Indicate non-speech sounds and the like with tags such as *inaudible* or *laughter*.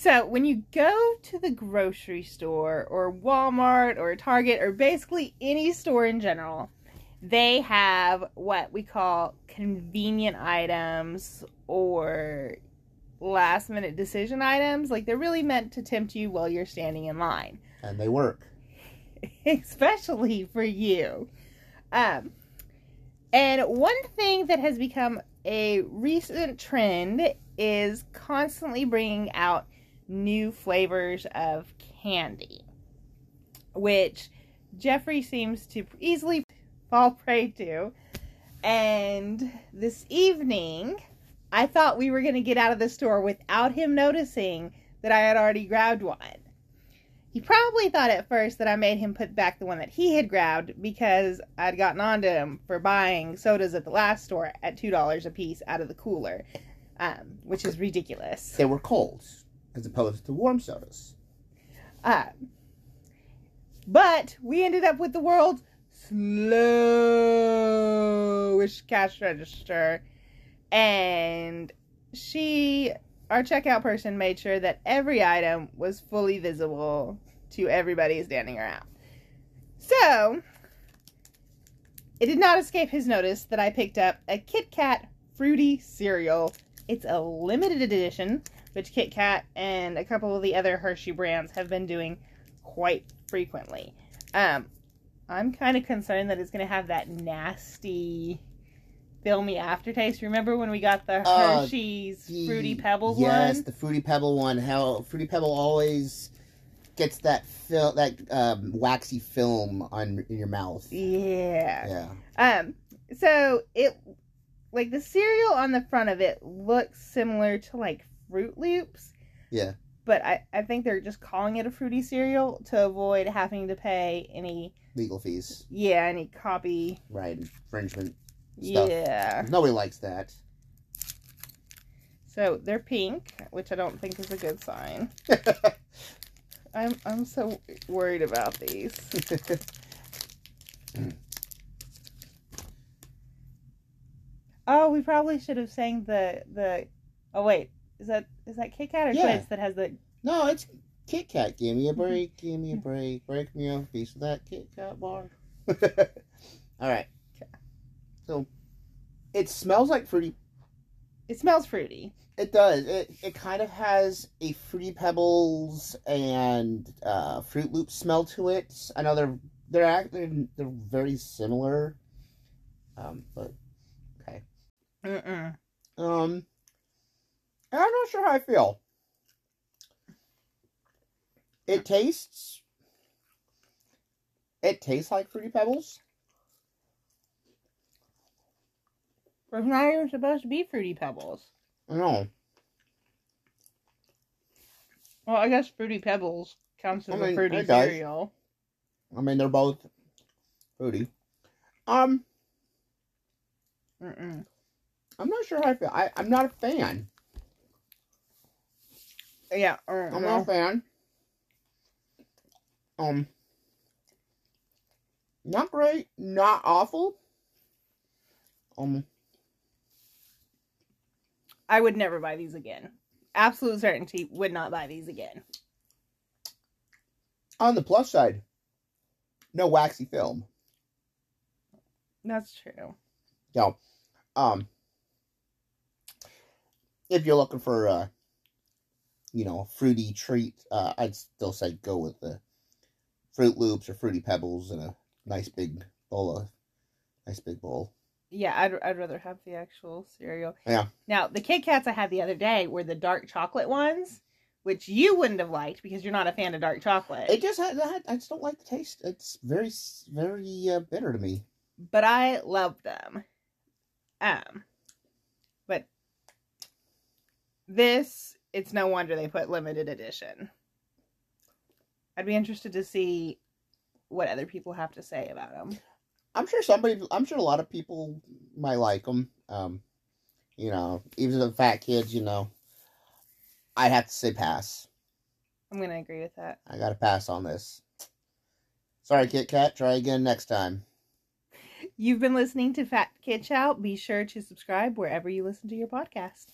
So, when you go to the grocery store or Walmart or Target or basically any store in general, they have what we call convenient items or last minute decision items. Like they're really meant to tempt you while you're standing in line. And they work. *laughs* Especially for you. Um, and one thing that has become a recent trend is constantly bringing out new flavors of candy, which Geoffrey seems to easily fall prey to. And this evening, I thought we were going to get out of the store without him noticing that I had already grabbed one. He probably thought at first that I made him put back the one that he had grabbed because I'd gotten onto him for buying sodas at the last store at $2 a piece out of the cooler, um, which is ridiculous. They were cold as opposed to warm sodas. Uh, but we ended up with the world's slowish cash register. And she, our checkout person, made sure that every item was fully visible to everybody standing around. So, it did not escape his notice that I picked up a Kit Kat fruity cereal. It's a limited edition, which Kit Kat and a couple of the other Hershey brands have been doing quite frequently. Um, I'm kind of concerned that it's going to have that nasty, filmy aftertaste. Remember when we got the Uh, Hershey's The- Fruity Pebbles yes, one? Yes, the Fruity Pebble one. How Fruity Pebble always gets that fil- that um, waxy film on in your mouth. Yeah. Yeah. Um. So it, like the cereal on the front of it looks similar to like Froot Loops. Yeah. But I, I think they're just calling it a fruity cereal to avoid having to pay any Legal fees, yeah any copy right? Infringement. Stuff. yeah. Nobody likes that. So they're pink, which I don't think is a good sign. *laughs* I'm I'm so worried about these. *laughs* Oh, we probably should have sang the the. Oh wait, is that is that Kit Kat or Yeah. Twix that has the? no, it's Kit Kat. Give me a break. Give me a break. Break me off a piece of that Kit Kat bar. *laughs* All right. So, it smells like fruity It smells fruity. It does. It it kind of has a Fruity Pebbles and uh, Froot Loop smell to it. I know they're they're actually they're very similar. Um, but okay. Mm-mm. um, I'm not sure how I feel. It tastes. It tastes like Fruity Pebbles. It's not even supposed to be fruity pebbles. I know. Well, I guess fruity pebbles counts as I mean, a fruity it cereal. I mean, they're both fruity. Um, Mm-mm. I'm not sure how I feel. I, I'm not a fan. Yeah. I'm no. not a fan. Um, not great, not awful. Um, I would never buy these again. Absolute certainty would not buy these again. on the plus side, no waxy film. That's true. So, um, if you're looking for uh, you know, fruity treat, uh, I'd still say go with the Froot Loops or Fruity Pebbles and a nice big bowl of, nice big bowl. Yeah, I'd, I'd rather have the actual cereal. Yeah. Now, the Kit Kats I had the other day were the dark chocolate ones, which you wouldn't have liked because you're not a fan of dark chocolate. It just had, I just don't like the taste. It's very, very uh, bitter to me. but I love them. Um, but this, it's no wonder they put limited edition. I'd be interested to see what other people have to say about them. I'm sure somebody, I'm sure a lot of people might like them. Um, you know, even the fat kids, you know, I'd have to say pass. I'm gonna agree with that. I got to pass on this. Sorry, Kit Kat. Try again next time. You've been listening to Fat Kid Chow. Be sure to subscribe wherever you listen to your podcast.